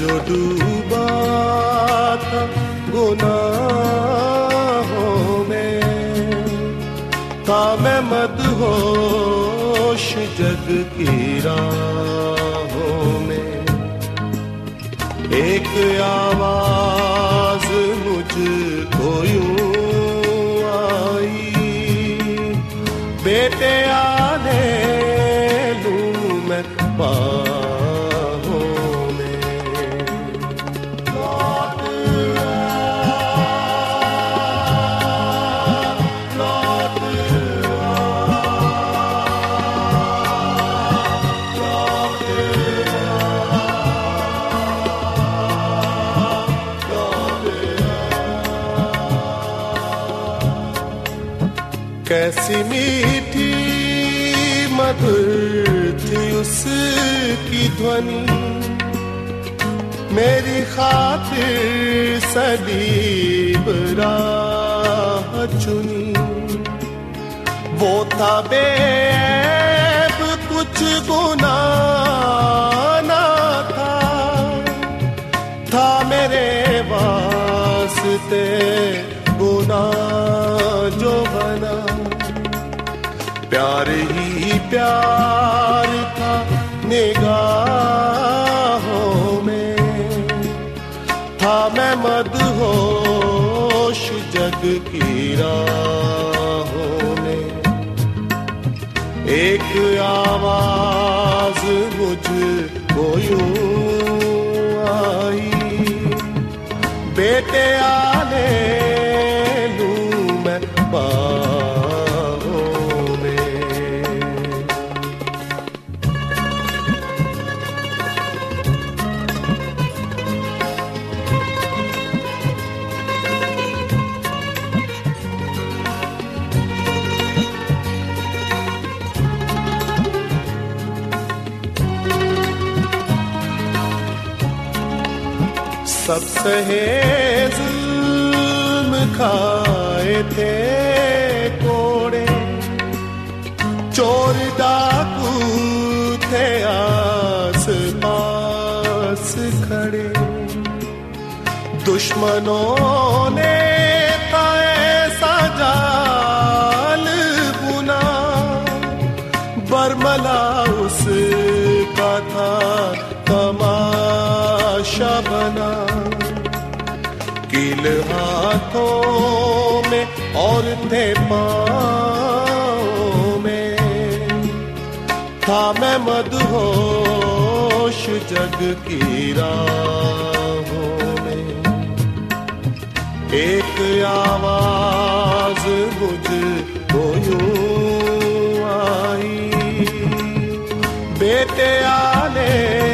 जो डूबा था गुनाहों में था मैं मदहोश जग की राहों। कैसी मीठी मधुर थी उसकी ध्वनि। मेरी खातिर सलीब राह चुनी। वो था बेब कुछ गुना ना था। था मेरे वास्ते प्यार ही प्यार था निगाहों में। था मैं मदहोश जग की राहों में। एक आवाज़ मुझको यूँ आई, बेटे आने सहे जुल्म खाए थे कोड़े। चोर डाकू थे आस पास खड़े। दुश्मनों ने में, और थे पाँव में। था मैं मदहोश जग की में। एक आवाज़ मुझको यूँ आई। बेटे आने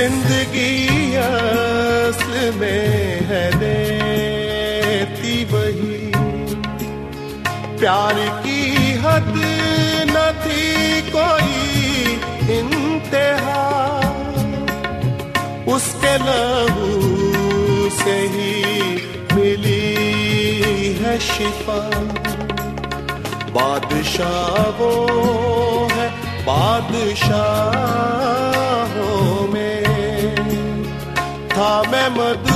ज़िंदगी असल में है देती वही। प्यार की हद न थी कोई इंतहा। उसके लहू से ही मिली है शिफा। बादशाह वो है, बादशाहों था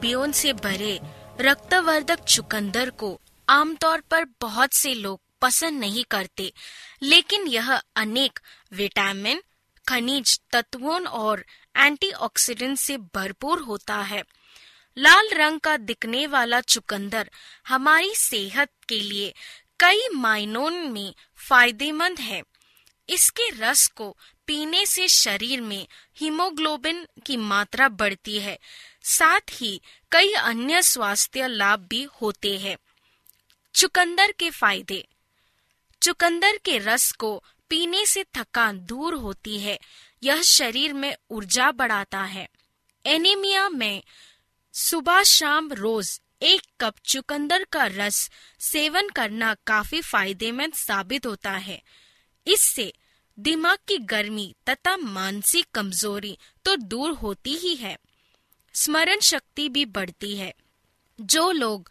खूबियों से भरे रक्तवर्धक चुकंदर को आमतौर पर बहुत से लोग पसंद नहीं करते, लेकिन यह अनेक विटामिन, खनिज तत्वों और एंटीऑक्सीडेंट से भरपूर होता है। लाल रंग का दिखने वाला चुकंदर हमारी सेहत के लिए कई मायनों में फ़ायदेमंद है। इसके रस को पीने से शरीर में हीमोग्लोबिन की मात्रा बढ़ती है साथ ही कई अन्य स्वास्थ्य लाभ भी होते हैं। चुकंदर के फ़ायदे। चुकंदर के रस को पीने से थकान दूर होती है। यह शरीर में ऊर्जा बढ़ाता है। एनीमिया में सुबह शाम रोज एक कप चुकंदर का रस सेवन करना काफ़ी फ़ायदेमंद साबित होता है। इससे दिमाग की गर्मी तथा मानसिक कमज़ोरी तो दूर होती ही है। स्मरण शक्ति भी बढ़ती है। जो लोग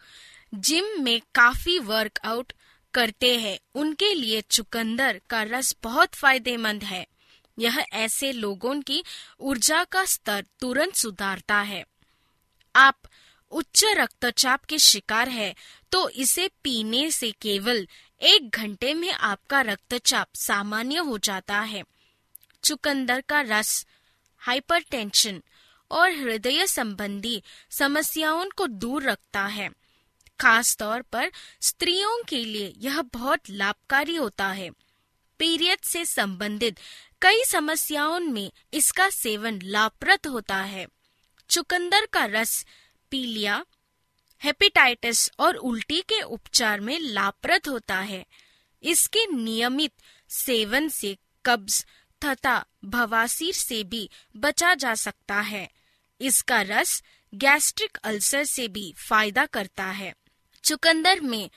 जिम में काफ़ी वर्कआउट करते हैं, उनके लिए चुकंदर का रस बहुत फ़ायदेमंद है। यह ऐसे लोगों की ऊर्जा का स्तर तुरंत सुधारता है। आप उच्च रक्तचाप के शिकार है तो इसे पीने से केवल एक घंटे में आपका रक्तचाप सामान्य हो जाता है। चुकंदर का रस हाइपरटेंशन और हृदय संबंधी समस्याओं को दूर रखता है। खास तौर पर स्त्रियों के लिए यह बहुत लाभकारी होता है। पीरियड से संबंधित कई समस्याओं में इसका सेवन लाभप्रद होता है। चुकंदर का रस पीलिया, हेपेटाइटिस और उल्टी के उपचार में लाभप्रद होता है। इसके नियमित सेवन से कब्ज तथा बवासीर से भी बचा जा सकता है। इसका रस गैस्ट्रिक अल्सर से भी फ़ायदा करता है। चुकंदर में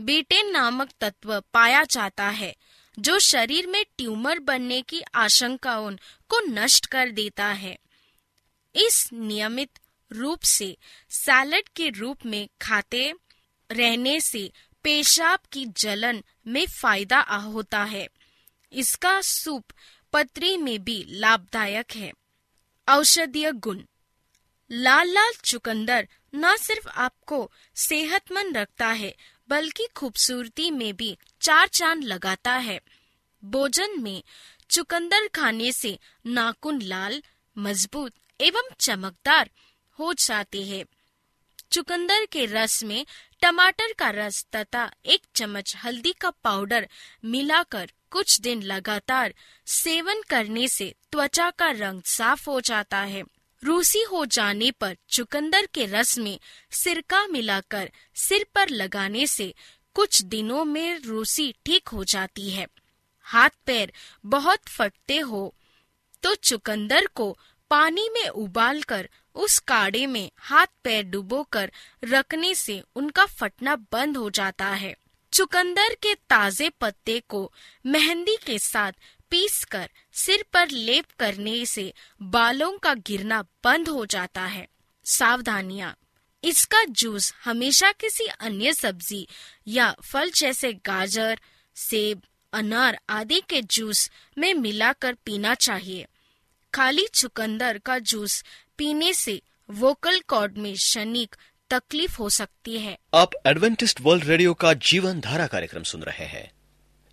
बेटेन नामक तत्व पाया जाता है, जो शरीर में ट्यूमर बनने की आशंकाओं को नष्ट कर देता है। इस नियमित रूप से सैलड के रूप में खाते रहने से पेशाब की जलन में फ़ायदा होता है। इसका सूप पत्री में भी लाभदायक है। औषधीय गुण। लाल लाल चुकंदर न सिर्फ़ आपको सेहतमंद रखता है, बल्कि खूबसूरती में भी चार चाँद लगाता है। भोजन में चुकंदर खाने से नाखून लाल, मज़बूत एवं चमकदार हो जाते हैं। चुकंदर के रस में टमाटर का रस तथा एक चम्मच हल्दी का पाउडर मिलाकर कुछ दिन लगातार सेवन करने से त्वचा का रंग साफ़ हो जाता है। रूसी हो जाने पर चुकंदर के रस में सिरका मिलाकर सिर पर लगाने से कुछ दिनों में रूसी ठीक हो जाती है। हाथ पैर बहुत फटते हो तो चुकंदर को पानी में उबालकर उस काढ़े में हाथ पैर डुबोकर रखने से उनका फटना बंद हो जाता है। चुकंदर के ताजे पत्ते को मेहंदी के साथ पीसकर सिर पर लेप करने से बालों का गिरना बंद हो जाता है। सावधानियाँ। इसका जूस हमेशा किसी अन्य सब्ज़ी या फल जैसे गाजर, सेब, अनार आदि के जूस में मिलाकर पीना चाहिए। खाली चुकंदर का जूस पीने से वोकल कॉर्ड में शनिक तकलीफ़ हो सकती है। आप एडवेंटिस्ट वर्ल्ड रेडियो का जीवन धारा कार्यक्रम सुन रहे हैं।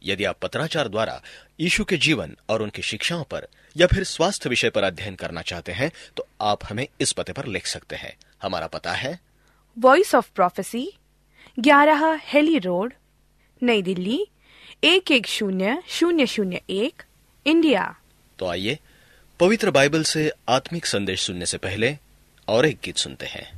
यदि आप पत्राचार द्वारा यीशु के जीवन और उनकी शिक्षाओं पर या फिर स्वास्थ्य विषय पर अध्ययन करना चाहते हैं तो आप हमें इस पते पर लिख सकते हैं। हमारा पता है। वॉइस ऑफ़ प्रोफेसी ग्यारह हेली रोड नई दिल्ली एक एक शून्य शून्य शून्य एक इंडिया। तो आइए पवित्र बाइबल से आत्मिक संदेश सुनने से पहले और एक गीत सुनते हैं।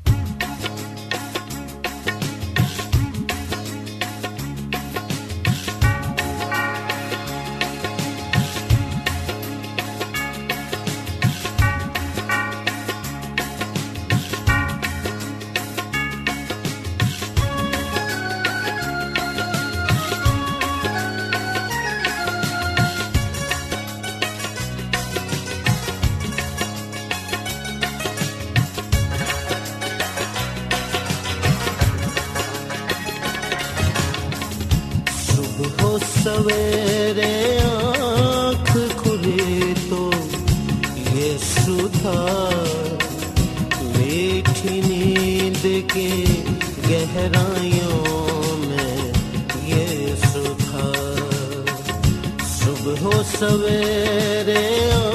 सवेरे आँख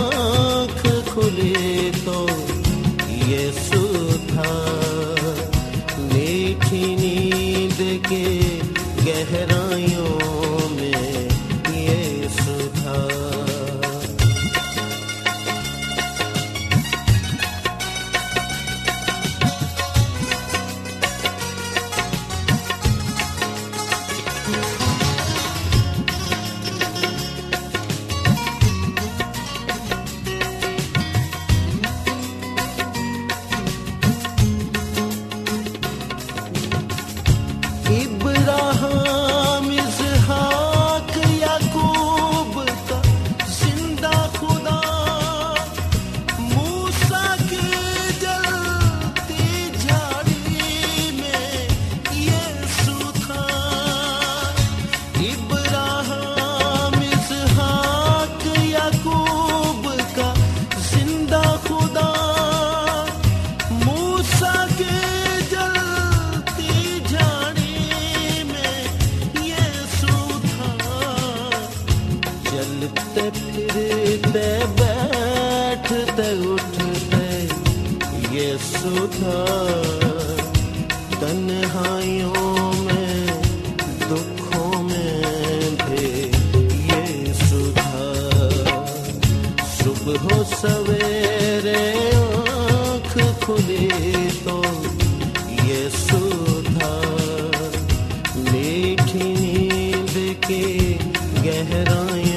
सुबह सवेरे आँख खुली तो ये सुधा मीठी नींद के गहराइयों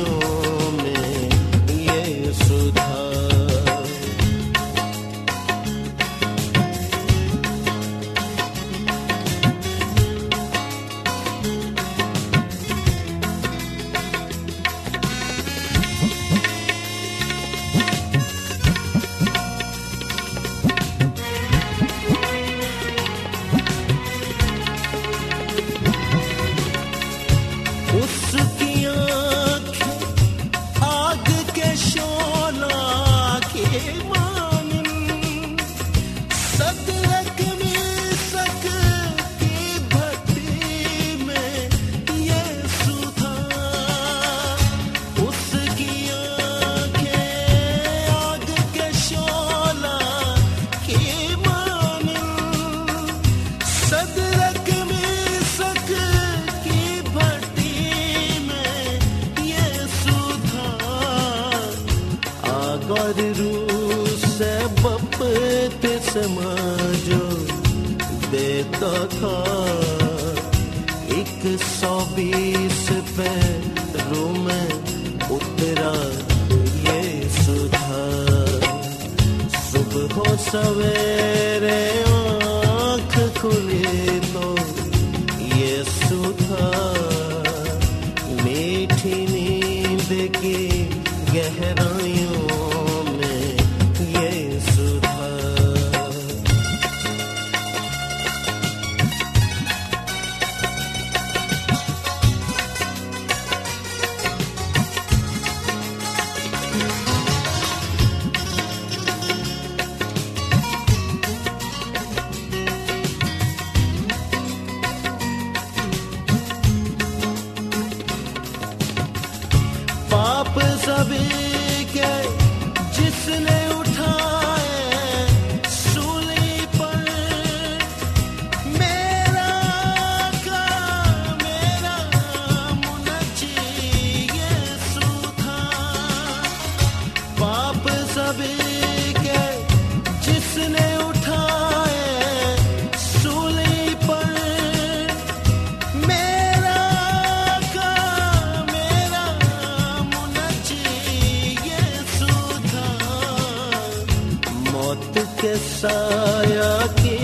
साया के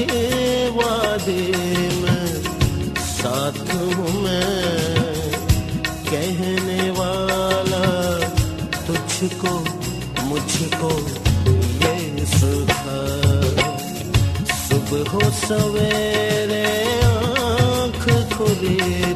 वादे में साथ हूँ मैं। कहने वाला तुझको, मुझको ये सुधा। सुबह सवेरे आँख खुली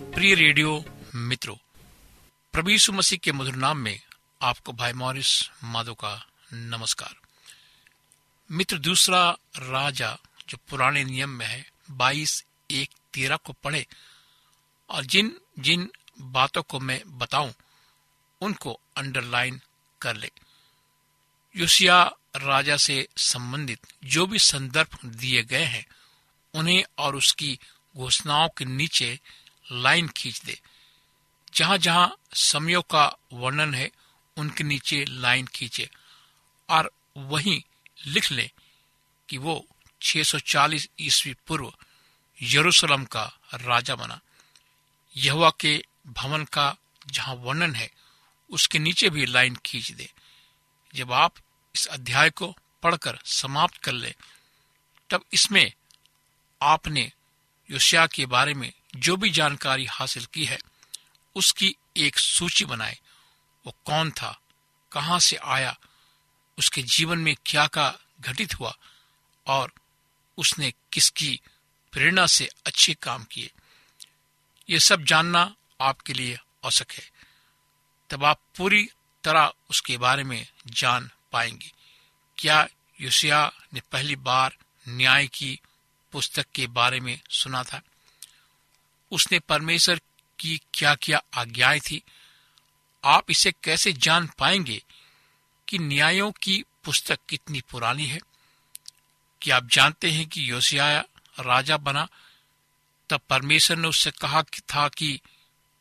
प्रिय रेडियो मित्रों, प्रभु मसीह के मधुर नाम में आपको भाई मॉरिस माधो का नमस्कार। मित्र, दूसरा राजा जो पुराने नियम में है, बाईस एक तेरह को पढ़े और जिन जिन बातों को मैं बताऊँ, उनको अंडरलाइन कर ले। योशिया राजा से संबंधित जो भी संदर्भ दिए गए हैं, उन्हें और उसकी घोषणाओं के नीचे लाइन खींच दे। जहाँ जहाँ समयों का वर्णन है, उनके नीचे लाइन खींचे और वहीं लिख ले कि वो 640 ईस्वी पूर्व यरूशलेम का राजा बना। यहोवा के भवन का जहाँ वर्णन है, उसके नीचे भी लाइन खींच दे। जब आप इस अध्याय को पढ़कर समाप्त कर ले, तब इसमें आपने योशिया के बारे में जो भी जानकारी हासिल की है, उसकी एक सूची बनाए। वो कौन था? कहाँ से आया? उसके जीवन में क्या का घटित हुआ? और उसने किसकी प्रेरणा से अच्छे काम किए? ये सब जानना आपके लिए आवश्यक है। तब आप पूरी तरह उसके बारे में जान पाएँगे। क्या योशिया ने पहली बार न्याय की पुस्तक के बारे में सुना था? उसने परमेश्वर की क्या क्या आज्ञाएँ थी। आप इसे कैसे जान पाएँगे कि न्यायों की पुस्तक कितनी पुरानी है? कि आप जानते हैं कि योशिया राजा बना? तब परमेश्वर ने उससे कहा कि था कि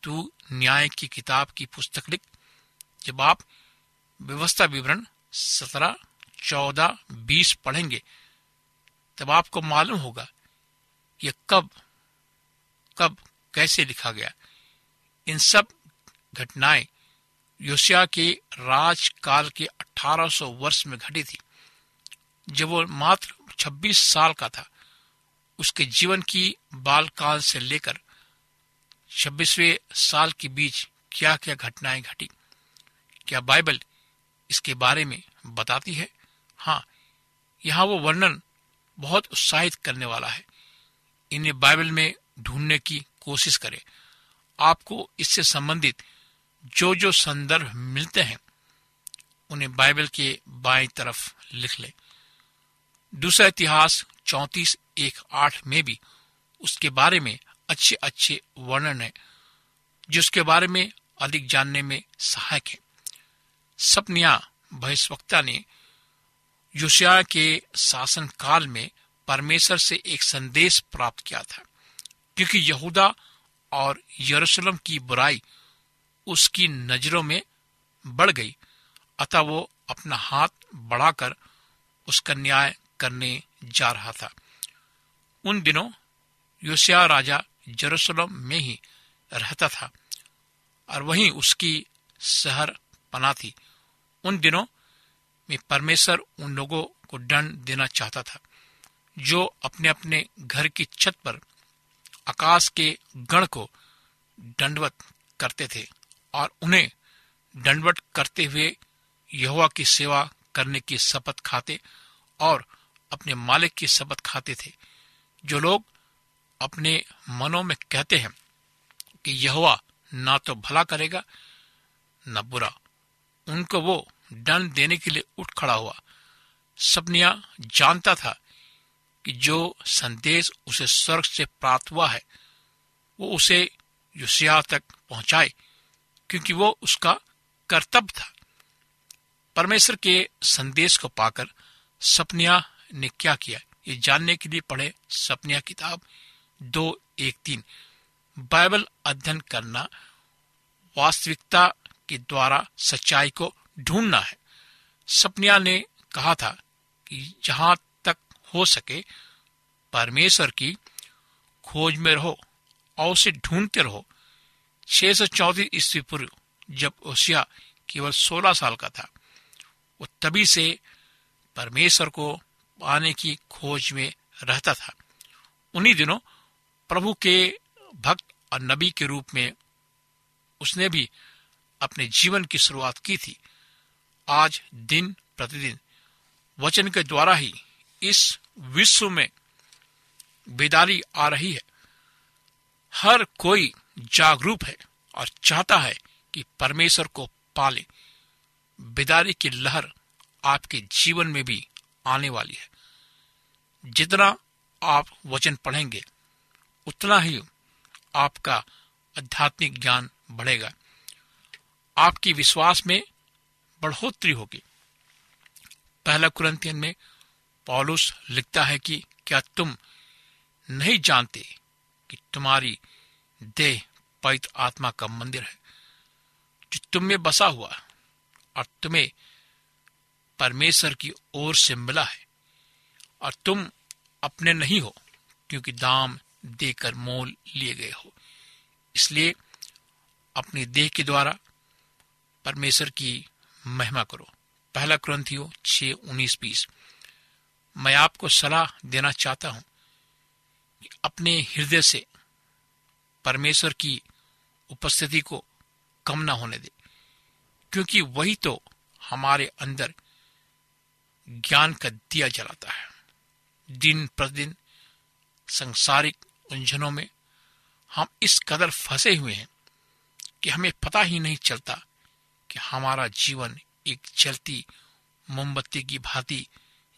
तू न्याय की किताब की पुस्तक लिख। जब आप व्यवस्था विवरण सत्रह, चौदह, बीस पढ़ेंगे, तब आपको मालूम होगा ये कब कब कैसे लिखा गया? इन सब घटनाएँ योशिया के राजकाल के 1800 वर्ष में घटी थी। जब वो मात्र 26 साल का था, उसके जीवन की बालकाल से लेकर छब्बीसवें साल के बीच क्या क्या घटनाएँ घटी? क्या बाइबल इसके बारे में बताती है? हाँ यहाँ वो वर्णन बहुत उत्साहित करने वाला है। इन्हें बाइबल में ढूँढने की कोशिश करें। आपको इससे संबंधित जो जो संदर्भ मिलते हैं, उन्हें बाइबल के बाएँ तरफ़ लिख लें। दूसरा इतिहास चौतीस एक आठ में भी उसके बारे में अच्छे अच्छे वर्णन है, जिसके बारे में अधिक जानने में सहायक है। सपनिया भविष्यवक्ता ने योशिया के शासन काल में परमेश्वर से एक संदेश प्राप्त किया था। क्योंकि यहूदा और यरूशलेम की बुराई उसकी नज़रों में बढ़ गई। अतः वो अपना हाथ बढ़ाकर उसका न्याय करने जा रहा था। उन दिनों योशिया राजा जेरूसलम में ही रहता था और वहीं उसकी शहर पना थी। उन दिनों में परमेश्वर उन लोगों को दंड देना चाहता था, जो अपने अपने घर की छत पर आकाश के गण को दंडवत करते थे और उन्हें दंडवत करते हुए यहोवा की सेवा करने की शपथ खाते और अपने मालिक की शपथ खाते थे। जो लोग अपने मनों में कहते हैं कि यहोवा ना तो भला करेगा, न बुरा, उनको वो दंड देने के लिए उठ खड़ा हुआ। सपनिया जानता था कि जो संदेश उसे स्वर्ग से प्राप्त हुआ है, वो उसे युसिया तक पहुँचाए, क्योंकि वो उसका कर्तव्य था। परमेश्वर के संदेश को पाकर सपनिया ने क्या किया? ये जानने के लिए पढ़े सपनिया किताब दो एक तीन। बाइबल अध्ययन करना वास्तविकता के द्वारा सच्चाई को ढूंढना है। सपनिया ने कहा था कि जहाँ हो सके, परमेश्वर की खोज में रहो और उसे ढूंढते रहो। छह सौ चौतीस ईस्वी पूर्व जब ओसिया केवल सोलह साल का था, वो तभी से परमेश्वर को पाने की खोज में रहता था। उन्हीं दिनों प्रभु के भक्त और नबी के रूप में उसने भी अपने जीवन की शुरुआत की थी। आज दिन प्रतिदिन वचन के द्वारा ही इस विश्व में बेदारी आ रही है। हर कोई जागरूक है और चाहता है कि परमेश्वर को पाले। बेदारी की लहर आपके जीवन में भी आने वाली है। जितना आप वचन पढ़ेंगे, उतना ही आपका आध्यात्मिक ज्ञान बढ़ेगा। आपकी विश्वास में बढ़ोतरी होगी। पहला कुरंतियन में पॉलुस लिखता है कि क्या तुम नहीं जानते कि तुम्हारी देह पवित्र आत्मा का मंदिर है, जो तुम में बसा हुआ और तुम्हें परमेश्वर की ओर से मिला है और तुम अपने नहीं हो, क्योंकि दाम देकर मोल लिए गए हो। इसलिए अपनी देह के द्वारा परमेश्वर की महिमा करो। पहला क्रंथियो छ उन्नीस, बीस। मैं आपको सलाह देना चाहता हूँ कि अपने हृदय से परमेश्वर की उपस्थिति को कम ना होने दे, क्योंकि वही तो हमारे अंदर ज्ञान का दिया जलाता है। दिन प्रतिदिन संसारिक उलझनों में हम इस कदर फंसे हुए हैं कि हमें पता ही नहीं चलता कि हमारा जीवन एक जलती मोमबत्ती की भांति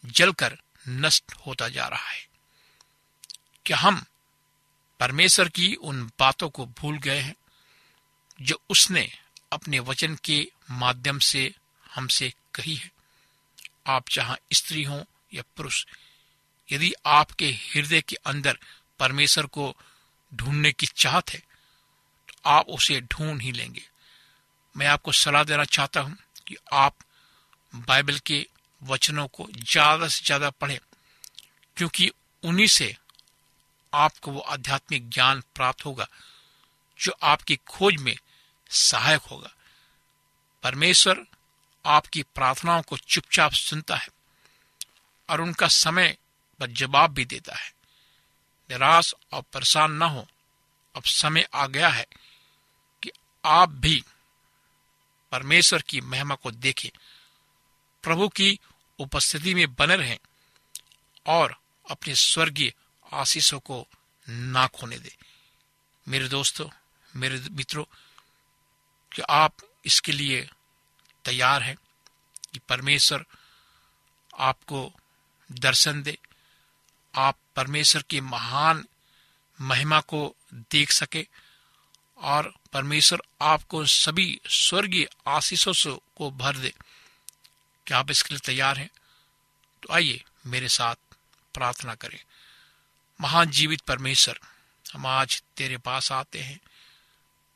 जलकर नष्ट होता जा रहा है। क्या हम परमेश्वर की उन बातों को भूल गए हैं, जो उसने अपने वचन के माध्यम से हमसे कही है? आप चाहे स्त्री हो या पुरुष, यदि आपके हृदय के अंदर परमेश्वर को ढूँढने की चाहत है तो आप उसे ढूंढ ही लेंगे। मैं आपको सलाह देना चाहता हूँ कि आप बाइबल के वचनों को ज़्यादा से ज़्यादा पढ़ें, क्योंकि उन्हीं से आपको वो आध्यात्मिक ज्ञान प्राप्त होगा, जो आपकी खोज में सहायक होगा। परमेश्वर आपकी प्रार्थनाओं को चुपचाप सुनता है और उनका समय पर जवाब भी देता है। निराश और परेशान न हो। अब समय आ गया है कि आप भी परमेश्वर की महिमा को देखें। प्रभु की उपस्थिति में बने रहें और अपने स्वर्गीय आशीषों को ना खोने दे। मेरे दोस्तों, मेरे मित्रों, कि आप इसके लिए तैयार हैं कि परमेश्वर आपको दर्शन दे, आप परमेश्वर की महान महिमा को देख सके और परमेश्वर आपको सभी स्वर्गीय आशीषों को भर दे। क्या आप इसके लिए तैयार हैं तो आइए मेरे साथ प्रार्थना करें। महान जीवित परमेश्वर, हम आज तेरे पास आते हैं।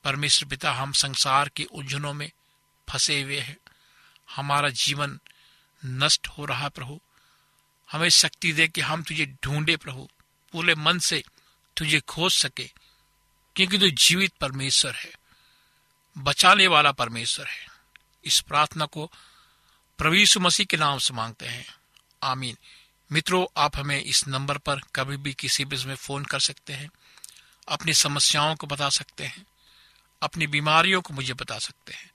परमेश्वर पिता, हम संसार के उलझनों में फंसे हुए हैं। हमारा जीवन नष्ट हो रहा प्रभु। हमें शक्ति दे कि हम तुझे ढूंढे, प्रभु। पूरे मन से तुझे खोज सके, क्योंकि तू जीवित परमेश्वर है। बचाने वाला परमेश्वर है। इस प्रार्थना को प्रवीषु मसीह के नाम से मांगते हैं। आमीन। मित्रों, आप हमें इस नंबर पर कभी भी किसी भी समय फ़ोन कर सकते हैं। अपनी समस्याओं को बता सकते हैं। अपनी बीमारियों को मुझे बता सकते हैं।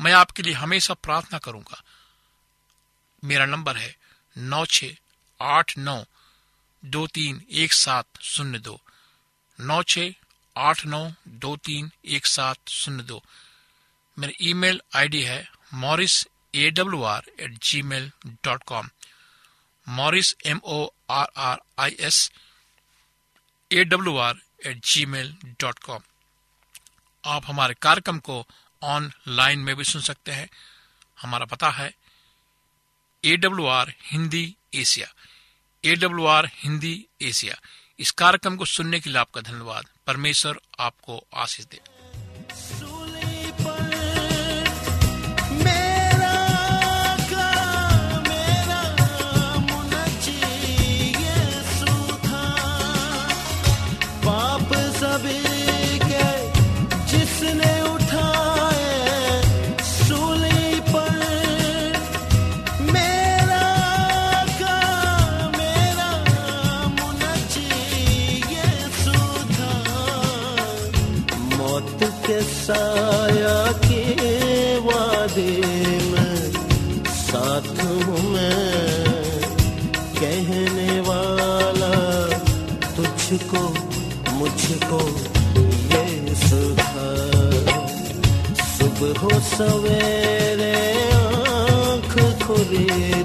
मैं आपके लिए हमेशा प्रार्थना करूँगा। मेरा नंबर है नौ छ आठ नौ दो तीन एक सात शून्य दो। नौ छ आठ नौ दो तीन एक सात शून्य दो। मेरी ईमेल आईडी है Morris A W R at gmail dot com Morris M O R R I S A W R at gmail dot com आप हमारे कार्यक्रम को ऑनलाइन में भी सुन सकते हैं। हमारा पता है A W R Hindi Asia. A W R Hindi Asia. इस कार्यक्रम को सुनने के लिए आपका धन्यवाद। परमेश्वर आपको आशीष दे। साया के वादे में साथ हूँ मैं। कहने वाला तुझको, मुझको ये सुधा। सुबह सवेरे आँख खुले